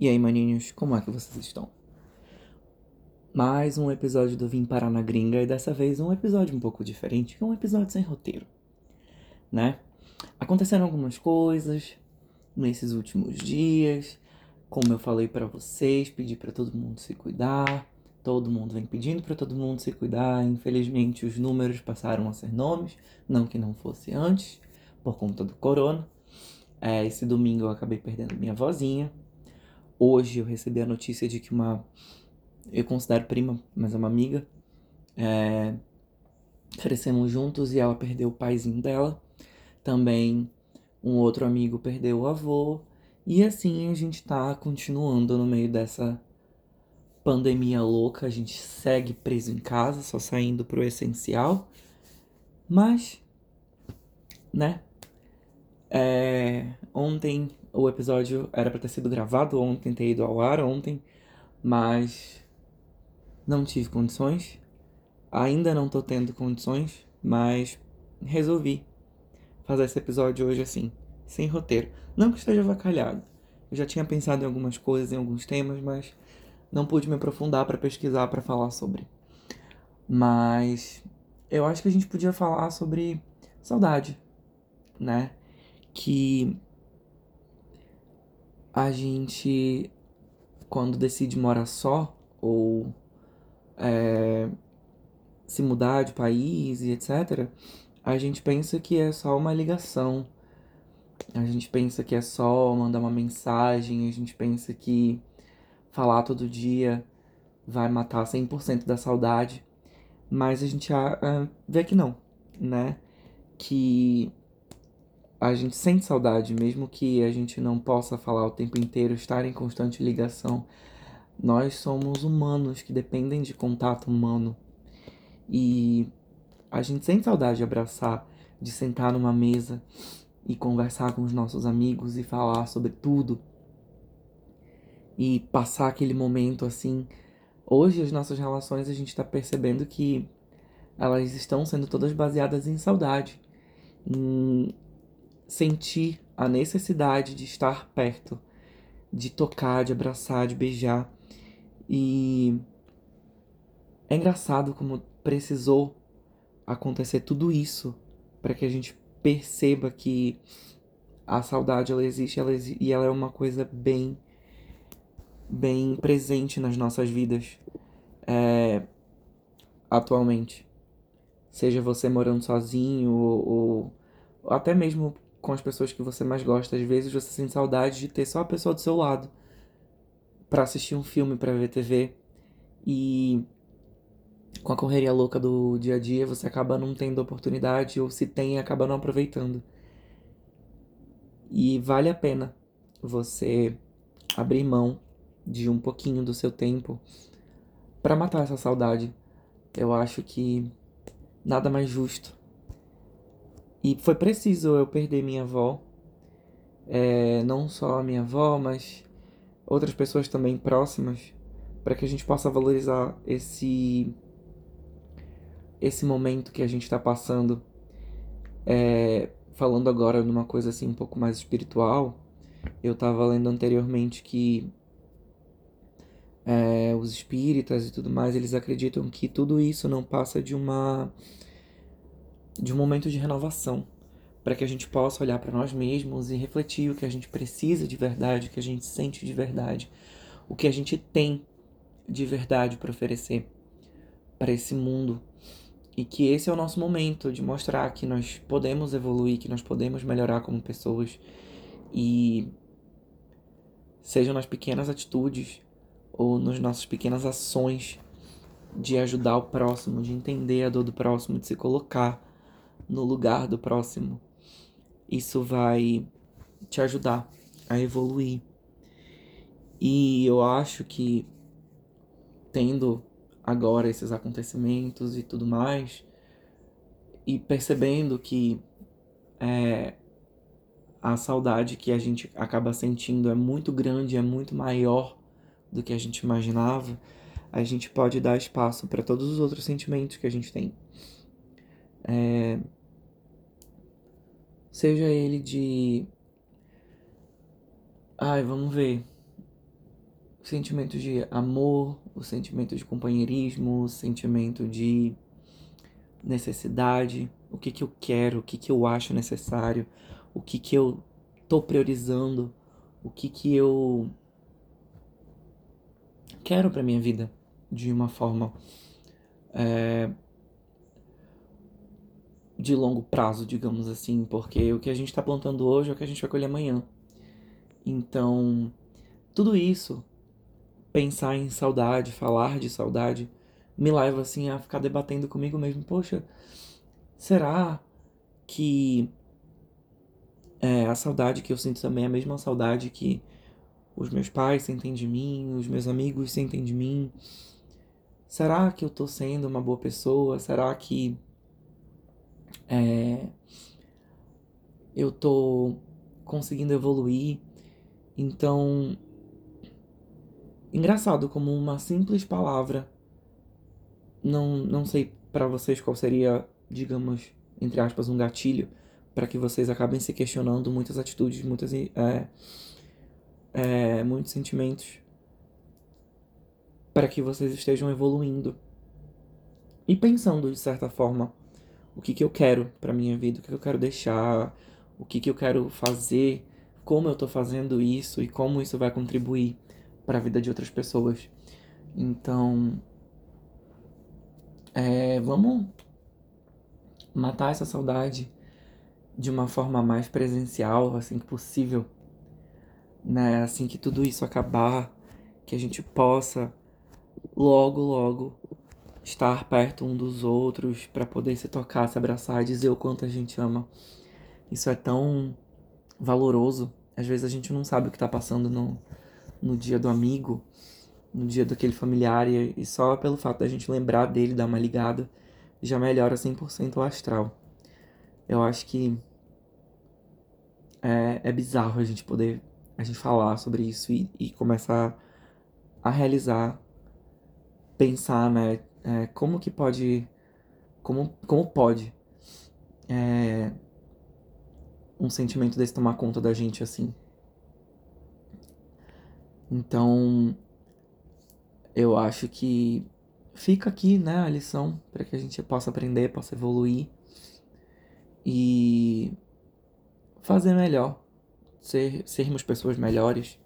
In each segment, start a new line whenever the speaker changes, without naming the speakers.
E aí, maninhos, como é que vocês estão? Mais um episódio do Vim Parar na Gringa e dessa vez um episódio um pouco diferente, que é um episódio sem roteiro, né? Aconteceram algumas coisas nesses últimos dias, como eu falei para vocês, pedi para todo mundo se cuidar. Todo mundo vem pedindo para todo mundo se cuidar. Infelizmente, os números passaram a ser nomes, não que não fosse antes, por conta do corona. É, esse domingo eu acabei perdendo minha vozinha. Hoje eu recebi a notícia de que uma. Eu considero prima, mas é uma amiga. É, crescemos juntos e ela perdeu o paizinho dela. Também um outro amigo perdeu o avô. E assim a gente tá continuando no meio dessa pandemia louca. A gente segue preso em casa, só saindo pro essencial. Mas, né? Ontem o episódio era para ter sido gravado ontem, ter ido ao ar ontem, mas não tive condições. Ainda não tô tendo condições, mas resolvi fazer esse episódio hoje assim, sem roteiro. Não que esteja avacalhado. Eu já tinha pensado em algumas coisas, em alguns temas, mas não pude me aprofundar para pesquisar para falar sobre. Mas eu acho que a gente podia falar sobre saudade, né? Que a gente, quando decide morar só ou é, se mudar de país e etc., a gente pensa que é só uma ligação. A gente pensa que é só mandar uma mensagem, a gente pensa que falar todo dia vai matar 100% da saudade. Mas a gente vê que não, né? Que a gente sente saudade, mesmo que a gente não possa falar o tempo inteiro, estar em constante ligação. Nós somos humanos que dependem de contato humano. E a gente sente saudade de abraçar, de sentar numa mesa e conversar com os nossos amigos e falar sobre tudo. E passar aquele momento assim. Hoje, as nossas relações, a gente está percebendo que elas estão sendo todas baseadas em saudade, sentir a necessidade de estar perto, de tocar, de abraçar, de beijar. E é engraçado como precisou acontecer tudo isso para que a gente perceba que a saudade ela existe, ela existe e ela é uma coisa bem bem presente nas nossas vidas é, atualmente. Seja você morando sozinho ou, ou até mesmo com as pessoas que você mais gosta. Às vezes você sente saudade de ter só a pessoa do seu lado para assistir um filme, para ver TV. E com a correria louca do dia a dia, você acaba não tendo oportunidade ou se tem, acaba não aproveitando. E vale a pena você abrir mão de um pouquinho do seu tempo para matar essa saudade. Eu acho que nada mais justo e foi preciso eu perder minha avó. É, não só a minha avó, mas outras pessoas também próximas, para que a gente possa valorizar esse esse momento que a gente está passando. É, falando agora numa coisa assim um pouco mais espiritual, eu estava lendo anteriormente que é, os espíritas e tudo mais, eles acreditam que tudo isso não passa de uma de um momento de renovação, para que a gente possa olhar para nós mesmos e refletir o que a gente precisa de verdade, o que a gente sente de verdade, o que a gente tem de verdade para oferecer para esse mundo. E que esse é o nosso momento de mostrar que nós podemos evoluir, que nós podemos melhorar como pessoas e sejam nas pequenas atitudes ou nas nossas pequenas ações de ajudar o próximo, de entender a dor do próximo, de se colocar no lugar do próximo. Isso vai te ajudar a evoluir. E eu acho que tendo agora esses acontecimentos e tudo mais, e percebendo que é, a saudade que a gente acaba sentindo é muito grande, é muito maior do que a gente imaginava, a gente pode dar espaço para todos os outros sentimentos que a gente tem. É, Seja ele de. Ai, vamos ver. sentimento de amor, o sentimento de companheirismo, o sentimento de necessidade, o que que eu quero, o que que eu acho necessário, o que que eu tô priorizando, o que que eu quero para minha vida de uma forma é, de longo prazo, digamos assim, porque o que a gente está plantando hoje é o que a gente vai colher amanhã. Então, tudo isso, pensar em saudade, falar de saudade, me leva assim a ficar debatendo comigo mesmo. Poxa, será que é, a saudade que eu sinto também é a mesma saudade que os meus pais sentem de mim, os meus amigos sentem de mim? Será que eu tô sendo uma boa pessoa? Será que é, eu tô conseguindo evoluir? Então, engraçado como uma simples palavra, não, não sei para vocês qual seria, digamos, entre aspas, um gatilho para que vocês acabem se questionando muitas atitudes, muitas, é, é, muitos sentimentos, para que vocês estejam evoluindo e pensando de certa forma o que, que eu quero para minha vida, o que, que eu quero deixar, o que, que eu quero fazer, como eu estou fazendo isso e como isso vai contribuir para a vida de outras pessoas. Então, é, vamos matar essa saudade de uma forma mais presencial, assim que possível, né? Assim que tudo isso acabar, que a gente possa logo, logo estar perto um dos outros para poder se tocar, se abraçar, dizer o quanto a gente ama. Isso é tão valoroso. Às vezes a gente não sabe o que está passando no, no dia do amigo, no dia daquele familiar, e, e só pelo fato da gente lembrar dele, dar uma ligada, já melhora 100% o astral. Eu acho que é, é bizarro a gente poder a gente falar sobre isso e, e começar a realizar, pensar, né? É, como que pode. Como, como pode é, um sentimento desse tomar conta da gente assim? Então, eu acho que fica aqui, né, a lição para que a gente possa aprender, possa evoluir e fazer melhor, ser, sermos pessoas melhores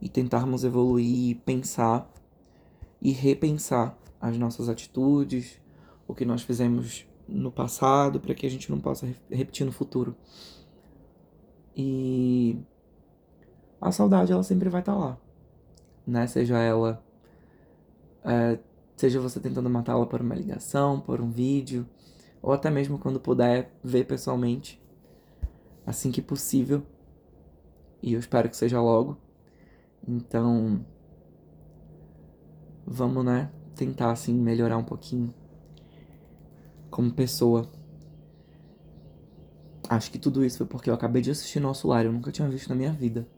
e tentarmos evoluir, pensar e repensar as nossas atitudes, o que nós fizemos no passado, para que a gente não possa repetir no futuro. E a saudade ela sempre vai estar tá lá, né? Seja ela, é, seja você tentando matá-la por uma ligação, por um vídeo, ou até mesmo quando puder ver pessoalmente assim que possível. E eu espero que seja logo. Então, vamos, né, tentar assim melhorar um pouquinho como pessoa. Acho que tudo isso foi porque eu acabei de assistir Nosso Lar, eu nunca tinha visto na minha vida.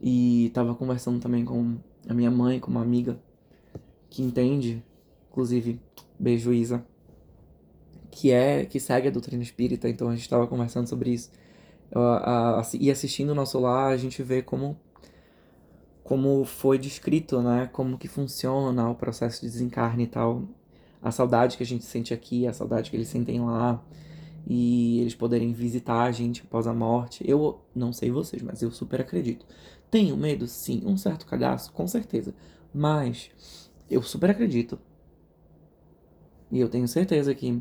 E tava conversando também com a minha mãe, com uma amiga que entende, inclusive, beijo Isa, que é que segue a doutrina espírita, então a gente tava conversando sobre isso e assistindo nosso lar, a gente vê como como foi descrito, né? Como que funciona o processo de desencarne e tal. A saudade que a gente sente aqui, a saudade que eles sentem lá. E eles poderem visitar a gente após a morte. Eu não sei vocês, mas eu super acredito. Tenho medo? Sim. Um certo cagaço? Com certeza. Mas eu super acredito. E eu tenho certeza que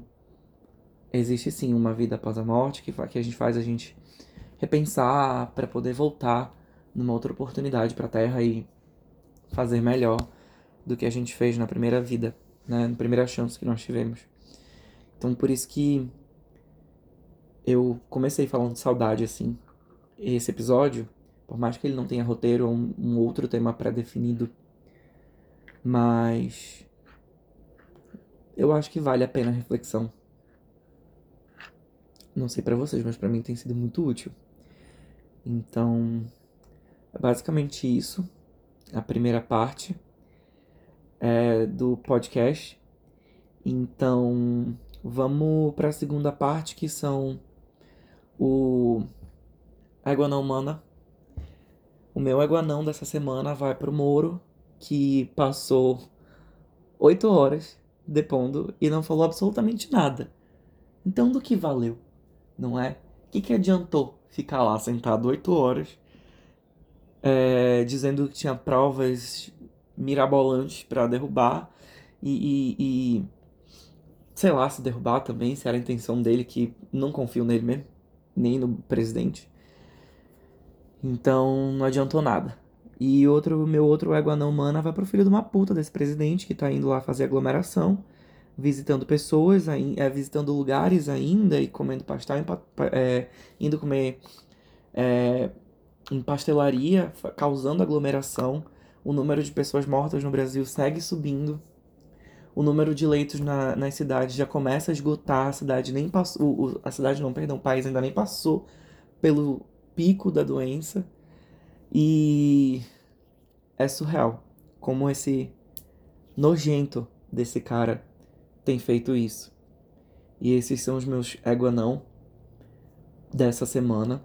existe sim uma vida após a morte que, que a gente faz a gente repensar para poder voltar numa outra oportunidade para a Terra e fazer melhor do que a gente fez na primeira vida, né, na primeira chance que nós tivemos. Então por isso que eu comecei falando de saudade assim. Esse episódio, por mais que ele não tenha roteiro ou um, um outro tema pré-definido, mas eu acho que vale a pena a reflexão. Não sei para vocês, mas para mim tem sido muito útil. Então, é basicamente isso. A primeira parte é do podcast. Então, vamos para a segunda parte, que são o Não Humana, O meu eguanão dessa semana vai pro Moro, que passou oito horas depondo e não falou absolutamente nada. Então, do que valeu? Não é? O que, que adiantou ficar lá sentado oito horas é, dizendo que tinha provas mirabolantes para derrubar e, e, e, sei lá se derrubar também, se era a intenção dele, que não confio nele mesmo, nem no presidente. Então não adiantou nada. E outro, meu outro égua não humana vai pro filho de uma puta desse presidente que tá indo lá fazer aglomeração, visitando pessoas, é, visitando lugares ainda e comendo pastel, é, indo comer é, em pastelaria, causando aglomeração. O número de pessoas mortas no Brasil segue subindo. O número de leitos na, nas cidades já começa a esgotar. A cidade nem passou. A cidade não, perdão, o país ainda nem passou pelo pico da doença. E é surreal como esse nojento desse cara tem feito isso. E esses são os meus égua não dessa semana.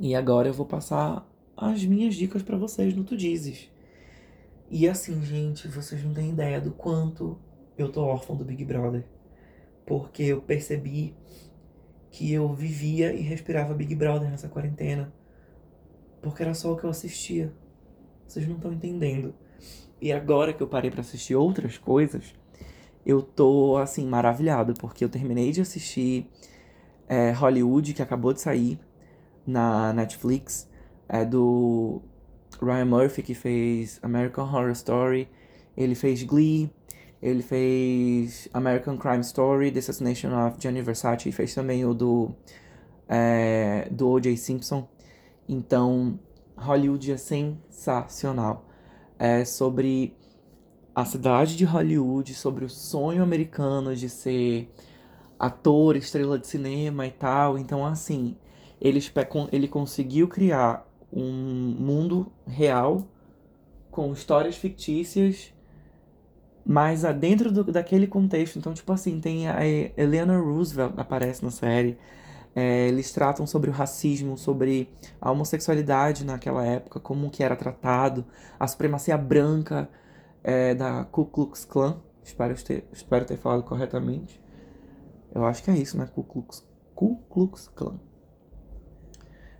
E agora eu vou passar as minhas dicas para vocês no Tudizes. E assim, gente, vocês não têm ideia do quanto eu tô órfão do Big Brother. Porque eu percebi que eu vivia e respirava Big Brother nessa quarentena. Porque era só o que eu assistia. Vocês não estão entendendo. E agora que eu parei para assistir outras coisas, eu tô assim maravilhado, porque eu terminei de assistir é, Hollywood, que acabou de sair na Netflix é do Ryan Murphy, que fez American Horror Story. Ele fez Glee. Ele fez American Crime Story, The Assassination of Gianni Versace. E fez também o do, é, do O.J. Simpson. Então, Hollywood é sensacional. É sobre a cidade de Hollywood, sobre o sonho americano de ser ator, estrela de cinema e tal. Então, assim, ele, ele conseguiu criar um mundo real com histórias fictícias, mas dentro do, daquele contexto. Então, tipo assim, tem a Eleanor Roosevelt aparece na série. É, eles tratam sobre o racismo, sobre a homossexualidade naquela época, como que era tratado, a supremacia branca é, da Ku Klux Klan. Espero ter, espero ter falado corretamente. Eu acho que é isso, né? Ku Klux, Ku Klux Klan.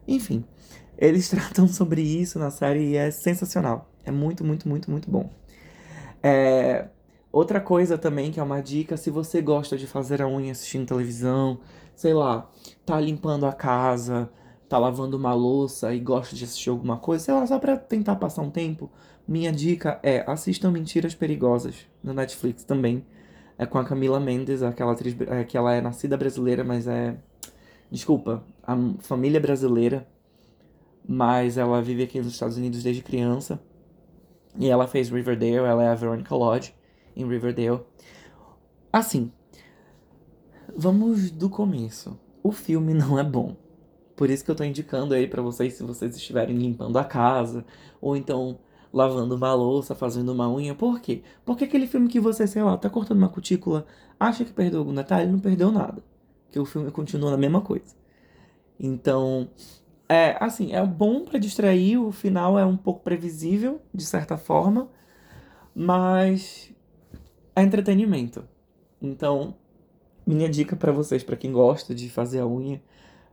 Enfim, eles tratam sobre isso na série e é sensacional. É muito, muito, muito, muito bom. É... Outra coisa também que é uma dica, se você gosta de fazer a unha assistindo televisão, sei lá, tá limpando a casa, tá lavando uma louça e gosta de assistir alguma coisa, sei lá, só pra tentar passar um tempo, minha dica é assistam Mentiras Perigosas no Netflix também. É com a Camila Mendes, aquela atriz é, que ela é nascida brasileira, mas é Desculpa, a família brasileira, mas ela vive aqui nos Estados Unidos desde criança. E ela fez Riverdale, ela é a Veronica Lodge em Riverdale. Assim, vamos do começo. O filme não é bom. Por isso que eu tô indicando aí para vocês se vocês estiverem limpando a casa ou então lavando uma louça, fazendo uma unha. Por quê? Porque aquele filme que você, sei lá, tá cortando uma cutícula, acha que perdeu algum detalhe, não perdeu nada que o filme continua na mesma coisa. Então, é assim, é bom para distrair, o final é um pouco previsível, de certa forma, mas é entretenimento. Então, minha dica para vocês, para quem gosta de fazer a unha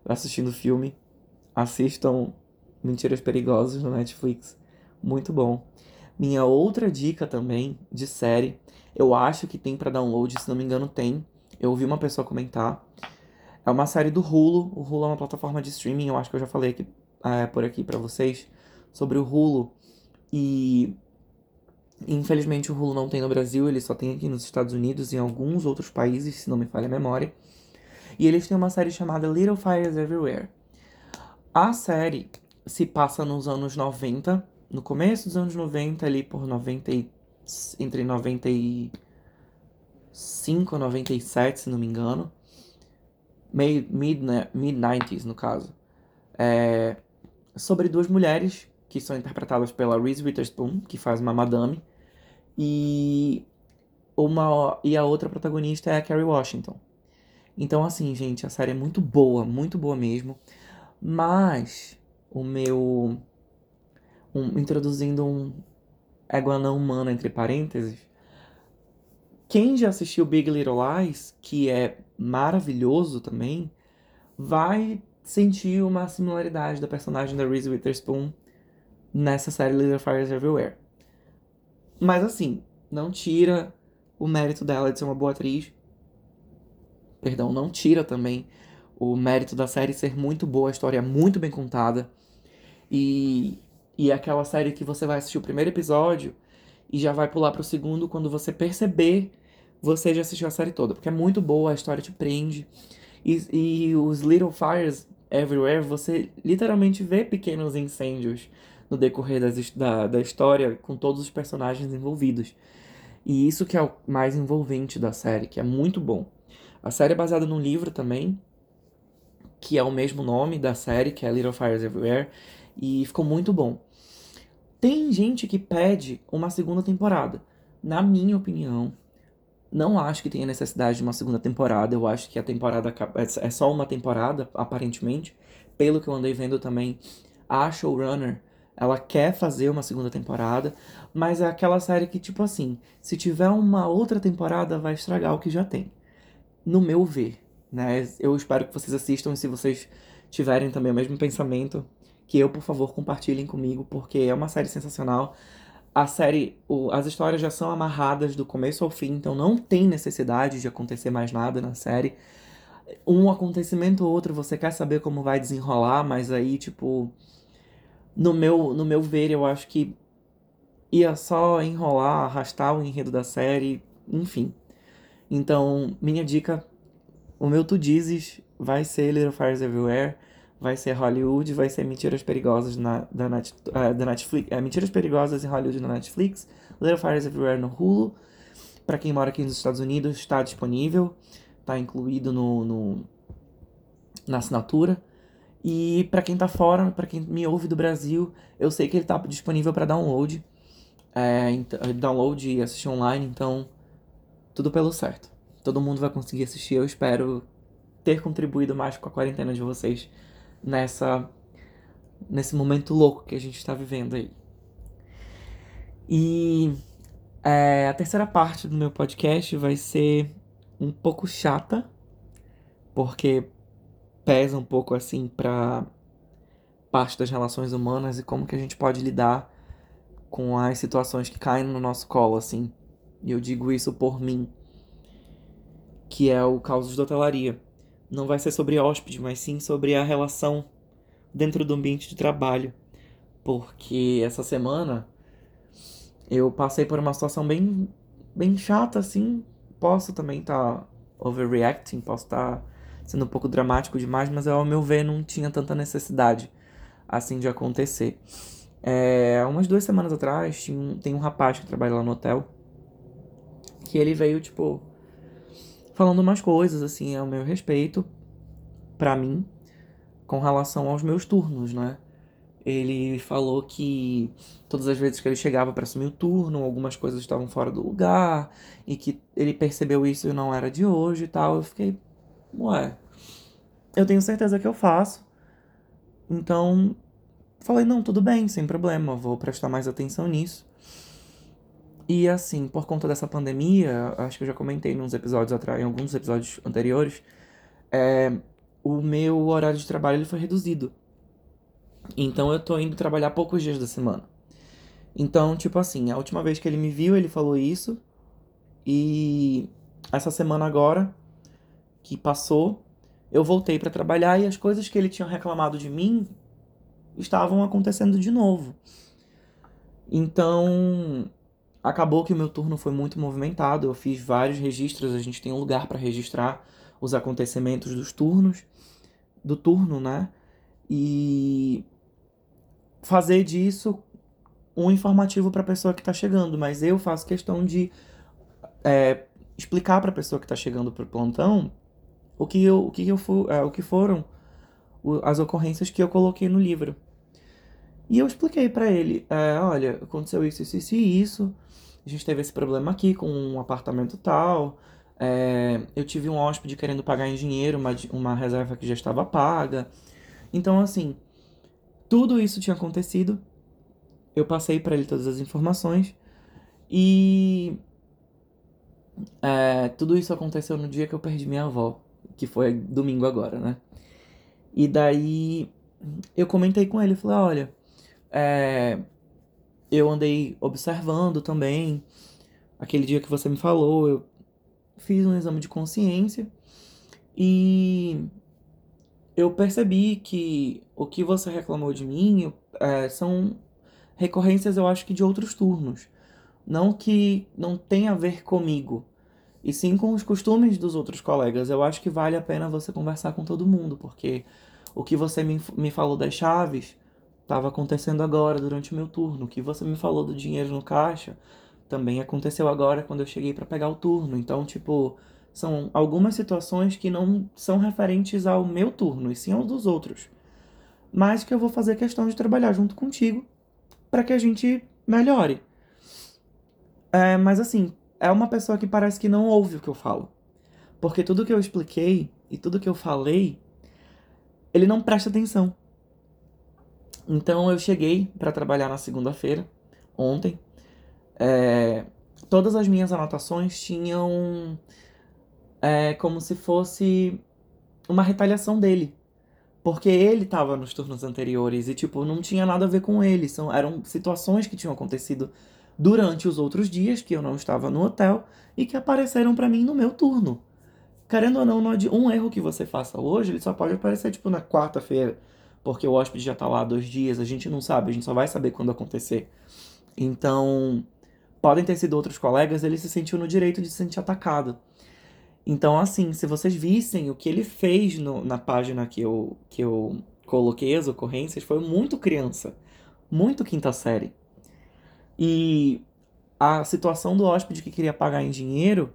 assistindo filme, assistam Mentiras Perigosas no Netflix. Muito bom. Minha outra dica também de série, eu acho que tem para download, se não me engano tem, eu ouvi uma pessoa comentar. É uma série do Hulu. O Hulu é uma plataforma de streaming. Eu acho que eu já falei aqui, é, por aqui para vocês sobre o Hulu. E infelizmente o Hulu não tem no Brasil, ele só tem aqui nos Estados Unidos e em alguns outros países, se não me falha a memória. E eles têm uma série chamada Little Fires Everywhere. A série se passa nos anos 90, no começo dos anos 90, ali por 90 e, entre 90 e 95 ou 97, se não me engano. Mid-90s, mid no caso. É sobre duas mulheres que são interpretadas pela Reese Witherspoon, que faz uma madame, e uma e a outra protagonista é a Kerry Washington. Então assim, gente, a série é muito boa, muito boa mesmo. Mas o meu um, introduzindo um ego não humano entre parênteses. Quem já assistiu Big Little Lies, que é maravilhoso também, vai sentir uma similaridade da personagem da Reese Witherspoon nessa série Little Fires Everywhere. Mas assim, não tira o mérito dela de ser uma boa atriz. Perdão, não tira também o mérito da série ser muito boa, a história é muito bem contada. E, e é aquela série que você vai assistir o primeiro episódio e já vai pular pro segundo quando você perceber você já assistiu a série toda. Porque é muito boa, a história te prende. E, e os Little Fires Everywhere, você literalmente vê pequenos incêndios no decorrer das, da, da história com todos os personagens envolvidos. E isso que é o mais envolvente da série, que é muito bom. A série é baseada num livro também, que é o mesmo nome da série, que é Little Fires Everywhere, e ficou muito bom. Tem gente que pede uma segunda temporada. Na minha opinião, não acho que tenha necessidade de uma segunda temporada. Eu acho que a temporada é, é só uma temporada, aparentemente. Pelo que eu andei vendo também, a showrunner ela quer fazer uma segunda temporada, mas é aquela série que, tipo assim, se tiver uma outra temporada, vai estragar o que já tem. No meu ver, né? Eu espero que vocês assistam e se vocês tiverem também o mesmo pensamento, que eu, por favor, compartilhem comigo, porque é uma série sensacional. A série, o, as histórias já são amarradas do começo ao fim, então não tem necessidade de acontecer mais nada na série. Um acontecimento ou outro você quer saber como vai desenrolar, mas aí, tipo, no meu, no meu ver, eu acho que ia só enrolar, arrastar o enredo da série, enfim. Então, minha dica, o meu tu dizes vai ser Little Fires Everywhere, vai ser Hollywood, vai ser Mentiras Perigosas na, da, Net, uh, da Netflix, uh, Mentiras Perigosas em Hollywood na Netflix, Little Fires Everywhere no Hulu. Para quem mora aqui nos Estados Unidos, está disponível, está incluído no, no na assinatura. E para quem tá fora, para quem me ouve do Brasil, eu sei que ele tá disponível para download. É, download e assistir online, então tudo pelo certo. Todo mundo vai conseguir assistir. Eu espero ter contribuído mais com a quarentena de vocês nessa nesse momento louco que a gente está vivendo aí. E é, a terceira parte do meu podcast vai ser um pouco chata, porque pesa um pouco assim para parte das relações humanas e como que a gente pode lidar com as situações que caem no nosso colo assim. E eu digo isso por mim, que é o caos da hotelaria. Não vai ser sobre hóspede, mas sim sobre a relação dentro do ambiente de trabalho. Porque essa semana eu passei por uma situação bem bem chata assim. Posso também estar tá overreacting, posso estar tá sendo um pouco dramático demais, mas ao meu ver não tinha tanta necessidade assim de acontecer. É, umas duas semanas atrás tinha um, tem um rapaz que trabalha lá no hotel que ele veio, tipo, falando umas coisas assim ao meu respeito, para mim, com relação aos meus turnos, né? Ele falou que todas as vezes que ele chegava para assumir o turno, algumas coisas estavam fora do lugar e que ele percebeu isso e não era de hoje e tal. Eu fiquei, ué, eu tenho certeza que eu faço. Então, falei, não, tudo bem, sem problema, vou prestar mais atenção nisso. E assim, por conta dessa pandemia, acho que eu já comentei nos episódios atrás, em alguns episódios anteriores, é, o meu horário de trabalho ele foi reduzido. Então eu tô indo trabalhar poucos dias da semana. Então, tipo assim, a última vez que ele me viu, ele falou isso. E essa semana agora, que passou, eu voltei para trabalhar e as coisas que ele tinha reclamado de mim estavam acontecendo de novo. Então, acabou que o meu turno foi muito movimentado. Eu fiz vários registros, a gente tem um lugar para registrar os acontecimentos dos turnos, do turno, né? E fazer disso um informativo para a pessoa que está chegando, mas eu faço questão de é, explicar para a pessoa que está chegando para o plantão o que eu, o que eu é, o que foram as ocorrências que eu coloquei no livro. E eu expliquei para ele, é, olha, aconteceu isso, isso, isso e isso. A gente teve esse problema aqui com um apartamento tal. É, eu tive um hóspede querendo pagar em dinheiro uma, uma reserva que já estava paga. Então, assim, tudo isso tinha acontecido. eu passei para ele todas as informações e é, tudo isso aconteceu no dia que eu perdi minha avó, que foi domingo agora, né? E daí eu comentei com ele, falei, olha, é, eu andei observando também aquele dia que você me falou, eu fiz um exame de consciência e eu percebi que o que você reclamou de mim é, são recorrências, eu acho que de outros turnos. Não que não tenha a ver comigo, e sim com os costumes dos outros colegas. Eu acho que vale a pena você conversar com todo mundo, porque o que você me, me falou das chaves estava acontecendo agora, durante o meu turno. O que você me falou do dinheiro no caixa também aconteceu agora, quando eu cheguei para pegar o turno. Então, tipo, são algumas situações que não são referentes ao meu turno, e sim aos dos outros. Mas que eu vou fazer questão de trabalhar junto contigo para que a gente melhore. É, mas assim, é uma pessoa que parece que não ouve o que eu falo. Porque tudo que eu expliquei e tudo que eu falei, ele não presta atenção. Então eu cheguei para trabalhar na segunda-feira, ontem. É, todas as minhas anotações tinham é, como se fosse uma retaliação dele. Porque ele estava nos turnos anteriores e, tipo, não tinha nada a ver com ele. São, eram situações que tinham acontecido durante os outros dias que eu não estava no hotel e que apareceram para mim no meu turno. Querendo ou não, um erro que você faça hoje, ele só pode aparecer tipo na quarta-feira, porque o hóspede já tá lá dois dias, a gente não sabe, a gente só vai saber quando acontecer. Então, podem ter sido outros colegas, ele se sentiu no direito de se sentir atacado. Então, assim, se vocês vissem o que ele fez no, na página que eu, que eu coloquei as ocorrências, foi muito criança, muito quinta série. E a situação do hóspede que queria pagar em dinheiro,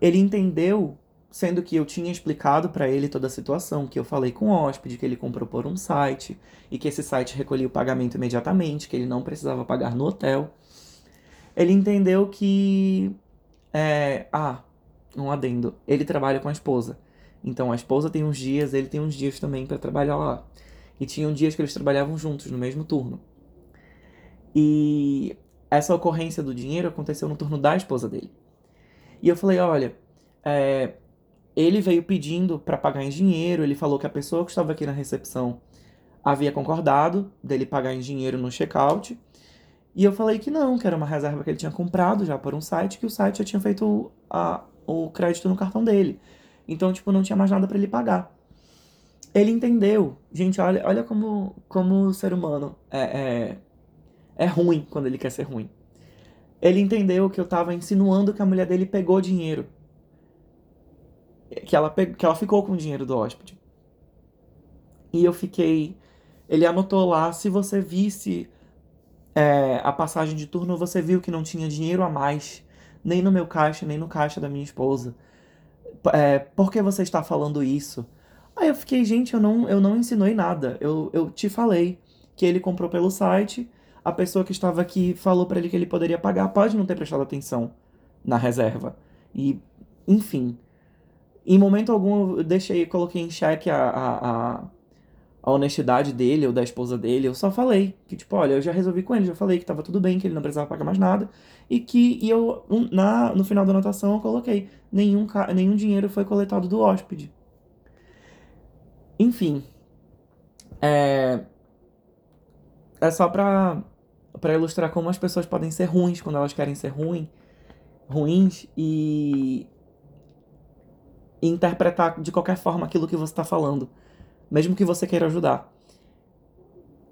ele entendeu, sendo que eu tinha explicado para ele toda a situação, que eu falei com o hóspede, que ele comprou por um site e que esse site recolhia o pagamento imediatamente, que ele não precisava pagar no hotel. Ele entendeu que é, ah, um adendo, ele trabalha com a esposa. Então a esposa tem uns dias, ele tem uns dias também para trabalhar lá. E tinham dias que eles trabalhavam juntos no mesmo turno. E essa ocorrência do dinheiro aconteceu no turno da esposa dele. E eu falei, olha, é, ele veio pedindo para pagar em dinheiro, ele falou que a pessoa que estava aqui na recepção havia concordado dele pagar em dinheiro no checkout. E eu falei que não, que era uma reserva que ele tinha comprado já por um site, que o site já tinha feito a, o crédito no cartão dele. Então, tipo, não tinha mais nada para ele pagar. Ele entendeu. Gente, olha, olha como, como o ser humano é, é é ruim quando ele quer ser ruim. Ele entendeu que eu estava insinuando que a mulher dele pegou dinheiro. Que ela, pe... que ela ficou com o dinheiro do hóspede. E eu fiquei. Ele anotou lá: se você visse é, a passagem de turno, você viu que não tinha dinheiro a mais, nem no meu caixa, nem no caixa da minha esposa. É, por que você está falando isso? Aí eu fiquei, gente, eu não, eu não ensinei nada. Eu, eu te falei que ele comprou pelo site a pessoa que estava aqui falou para ele que ele poderia pagar, pode não ter prestado atenção na reserva. E, enfim, em momento algum eu deixei, coloquei em xeque a, a, a, honestidade dele ou da esposa dele. Eu só falei que, tipo, olha, eu já resolvi com ele, já falei que tava tudo bem, que ele não precisava pagar mais nada. E que e eu, na, no final da anotação, eu coloquei: nenhum, nenhum dinheiro foi coletado do hóspede. Enfim. É, é só pra para ilustrar como as pessoas podem ser ruins quando elas querem ser ruim, ruins e interpretar de qualquer forma aquilo que você está falando, mesmo que você queira ajudar.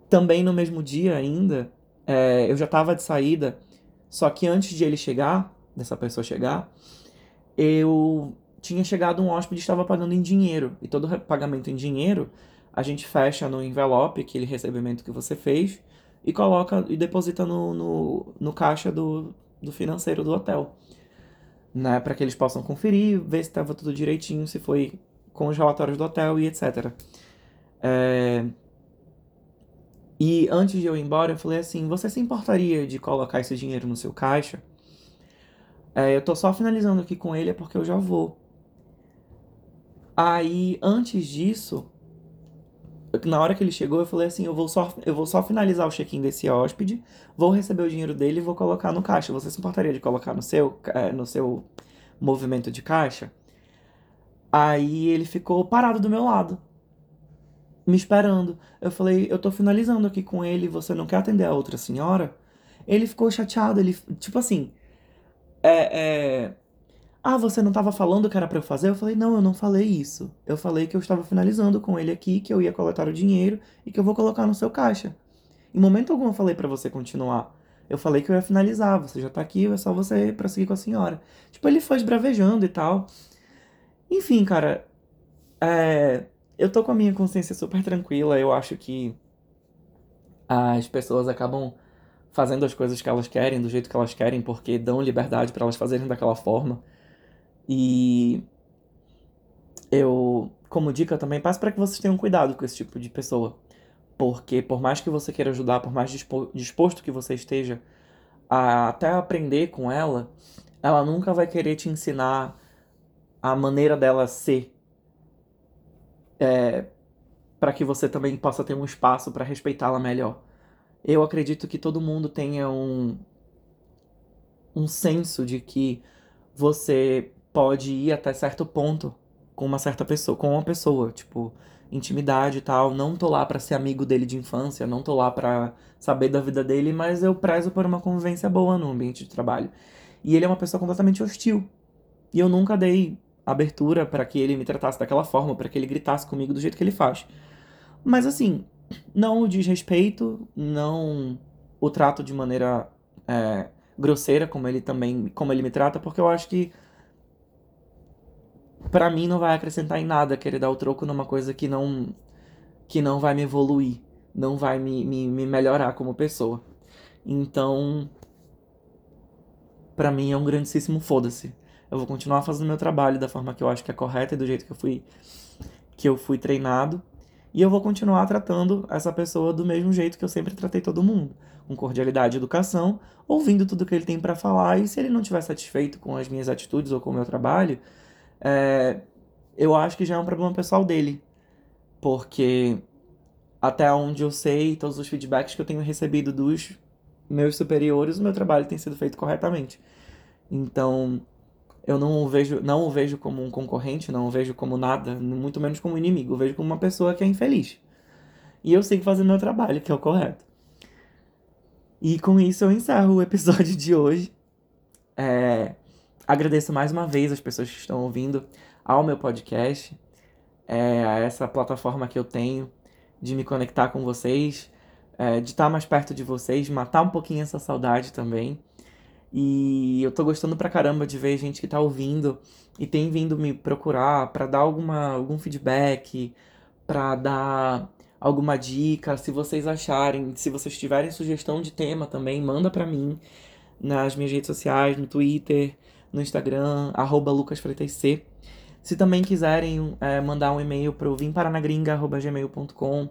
Também no mesmo dia ainda, é, eu já estava de saída, só que antes de ele chegar, dessa pessoa chegar, eu tinha chegado um hóspede e estava pagando em dinheiro. E todo pagamento em dinheiro, a gente fecha no envelope, aquele recebimento que você fez, e coloca e deposita no, no, no caixa do, do financeiro do hotel. Né, para que eles possam conferir, ver se estava tudo direitinho, se foi com os relatórios do hotel e etc. É... E antes de eu ir embora, eu falei assim: você se importaria de colocar esse dinheiro no seu caixa? É, eu tô só finalizando aqui com ele, é porque eu já vou. Aí, antes disso, na hora que ele chegou, eu falei assim: eu vou só, eu vou só finalizar o check-in desse hóspede, vou receber o dinheiro dele e vou colocar no caixa. Você se importaria de colocar no seu, é, no seu movimento de caixa? Aí ele ficou parado do meu lado, me esperando. Eu falei: eu tô finalizando aqui com ele, você não quer atender a outra senhora? Ele ficou chateado, ele, tipo assim, é, é ah, você não estava falando que era para eu fazer? Eu falei, não, eu não falei isso. Eu falei que eu estava finalizando com ele aqui, que eu ia coletar o dinheiro e que eu vou colocar no seu caixa. Em momento algum eu falei para você continuar. Eu falei que eu ia finalizar, você já tá aqui, é só você prosseguir com a senhora. Tipo, ele foi esbravejando e tal. Enfim, cara, é... eu tô com a minha consciência super tranquila. Eu acho que as pessoas acabam fazendo as coisas que elas querem, do jeito que elas querem, porque dão liberdade para elas fazerem daquela forma. E eu, como dica também, passo para que vocês tenham cuidado com esse tipo de pessoa. Porque por mais que você queira ajudar, por mais disposto que você esteja a até aprender com ela, ela nunca vai querer te ensinar a maneira dela ser. É, para que você também possa ter um espaço para respeitá-la melhor. Eu acredito que todo mundo tenha um, um senso de que você pode ir até certo ponto com uma certa pessoa, com uma pessoa, tipo, intimidade e tal. Não tô lá para ser amigo dele de infância, não tô lá para saber da vida dele, mas eu prezo por uma convivência boa no ambiente de trabalho. E ele é uma pessoa completamente hostil. E eu nunca dei abertura para que ele me tratasse daquela forma, para que ele gritasse comigo do jeito que ele faz. Mas assim, não o desrespeito, não o trato de maneira é, grosseira como ele também, como ele me trata, porque eu acho que para mim não vai acrescentar em nada querer dar o troco numa coisa que não que não vai me evoluir, não vai me, me, me melhorar como pessoa. Então, para mim é um grandíssimo foda-se. Eu vou continuar fazendo meu trabalho da forma que eu acho que é correta e do jeito que eu fui que eu fui treinado. E eu vou continuar tratando essa pessoa do mesmo jeito que eu sempre tratei todo mundo, com cordialidade e educação, ouvindo tudo que ele tem para falar e se ele não estiver satisfeito com as minhas atitudes ou com o meu trabalho, é, eu acho que já é um problema pessoal dele. Porque até onde eu sei, todos os feedbacks que eu tenho recebido dos meus superiores, o meu trabalho tem sido feito corretamente. Então, eu não o vejo, não o vejo como um concorrente, não o vejo como nada, muito menos como um inimigo. Eu vejo como uma pessoa que é infeliz. E eu sei fazer meu trabalho, que é o correto. E com isso eu encerro o episódio de hoje. É, Agradeço mais uma vez as pessoas que estão ouvindo ao meu podcast, é, a essa plataforma que eu tenho de me conectar com vocês, é, de estar mais perto de vocês, matar um pouquinho essa saudade também. E eu tô gostando pra caramba de ver gente que tá ouvindo e tem vindo me procurar para dar alguma, algum feedback, para dar alguma dica, se vocês acharem, se vocês tiverem sugestão de tema também, manda para mim nas minhas redes sociais, no Twitter, no Instagram, arroba lucasfreitasc. Se também quiserem é, mandar um e-mail para o vimparanagringa.gmail.com,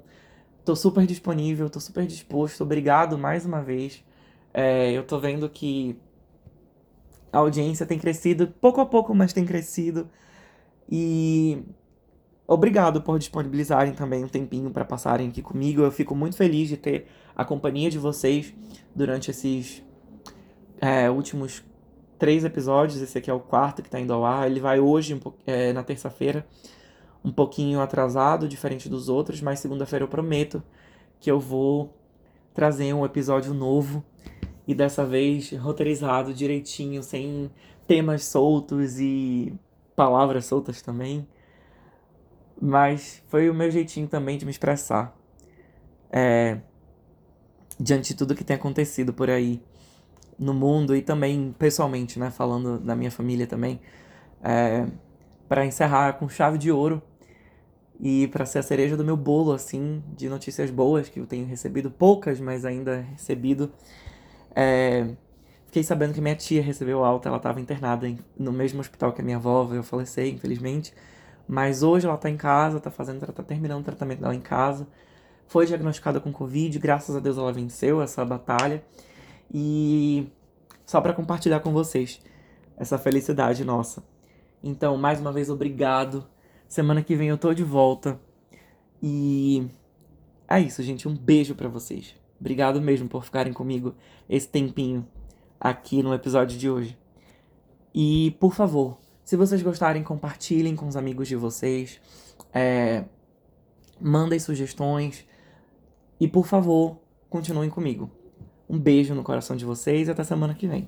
tô super disponível, tô super disposto. Obrigado mais uma vez. É, eu tô vendo que a audiência tem crescido, pouco a pouco, mas tem crescido. E obrigado por disponibilizarem também um tempinho para passarem aqui comigo. Eu fico muito feliz de ter a companhia de vocês durante esses é, últimos três episódios, esse aqui é o quarto que está indo ao ar. Ele vai hoje, é, na terça-feira, um pouquinho atrasado, diferente dos outros, mas segunda-feira eu prometo que eu vou trazer um episódio novo e dessa vez roteirizado direitinho, sem temas soltos e palavras soltas também. Mas foi o meu jeitinho também de me expressar. É, diante de tudo que tem acontecido por aí no mundo e também pessoalmente, né? Falando da minha família também. É, para encerrar com chave de ouro e para ser a cereja do meu bolo, assim, de notícias boas que eu tenho recebido, poucas, mas ainda recebido. É, fiquei sabendo que minha tia recebeu alta, ela estava internada em, no mesmo hospital que a minha avó, eu falecei, infelizmente. Mas hoje ela está em casa, está fazendo, tá terminando o tratamento dela em casa. Foi diagnosticada com Covid, graças a Deus ela venceu essa batalha. E só para compartilhar com vocês essa felicidade nossa. Então, mais uma vez, obrigado. Semana que vem eu tô de volta. E É isso, gente. Um beijo para vocês. Obrigado mesmo por ficarem comigo esse tempinho aqui no episódio de hoje. E, por favor, se vocês gostarem, compartilhem com os amigos de vocês. É, mandem sugestões. E, por favor, continuem comigo. Um beijo no coração de vocês e até semana que vem.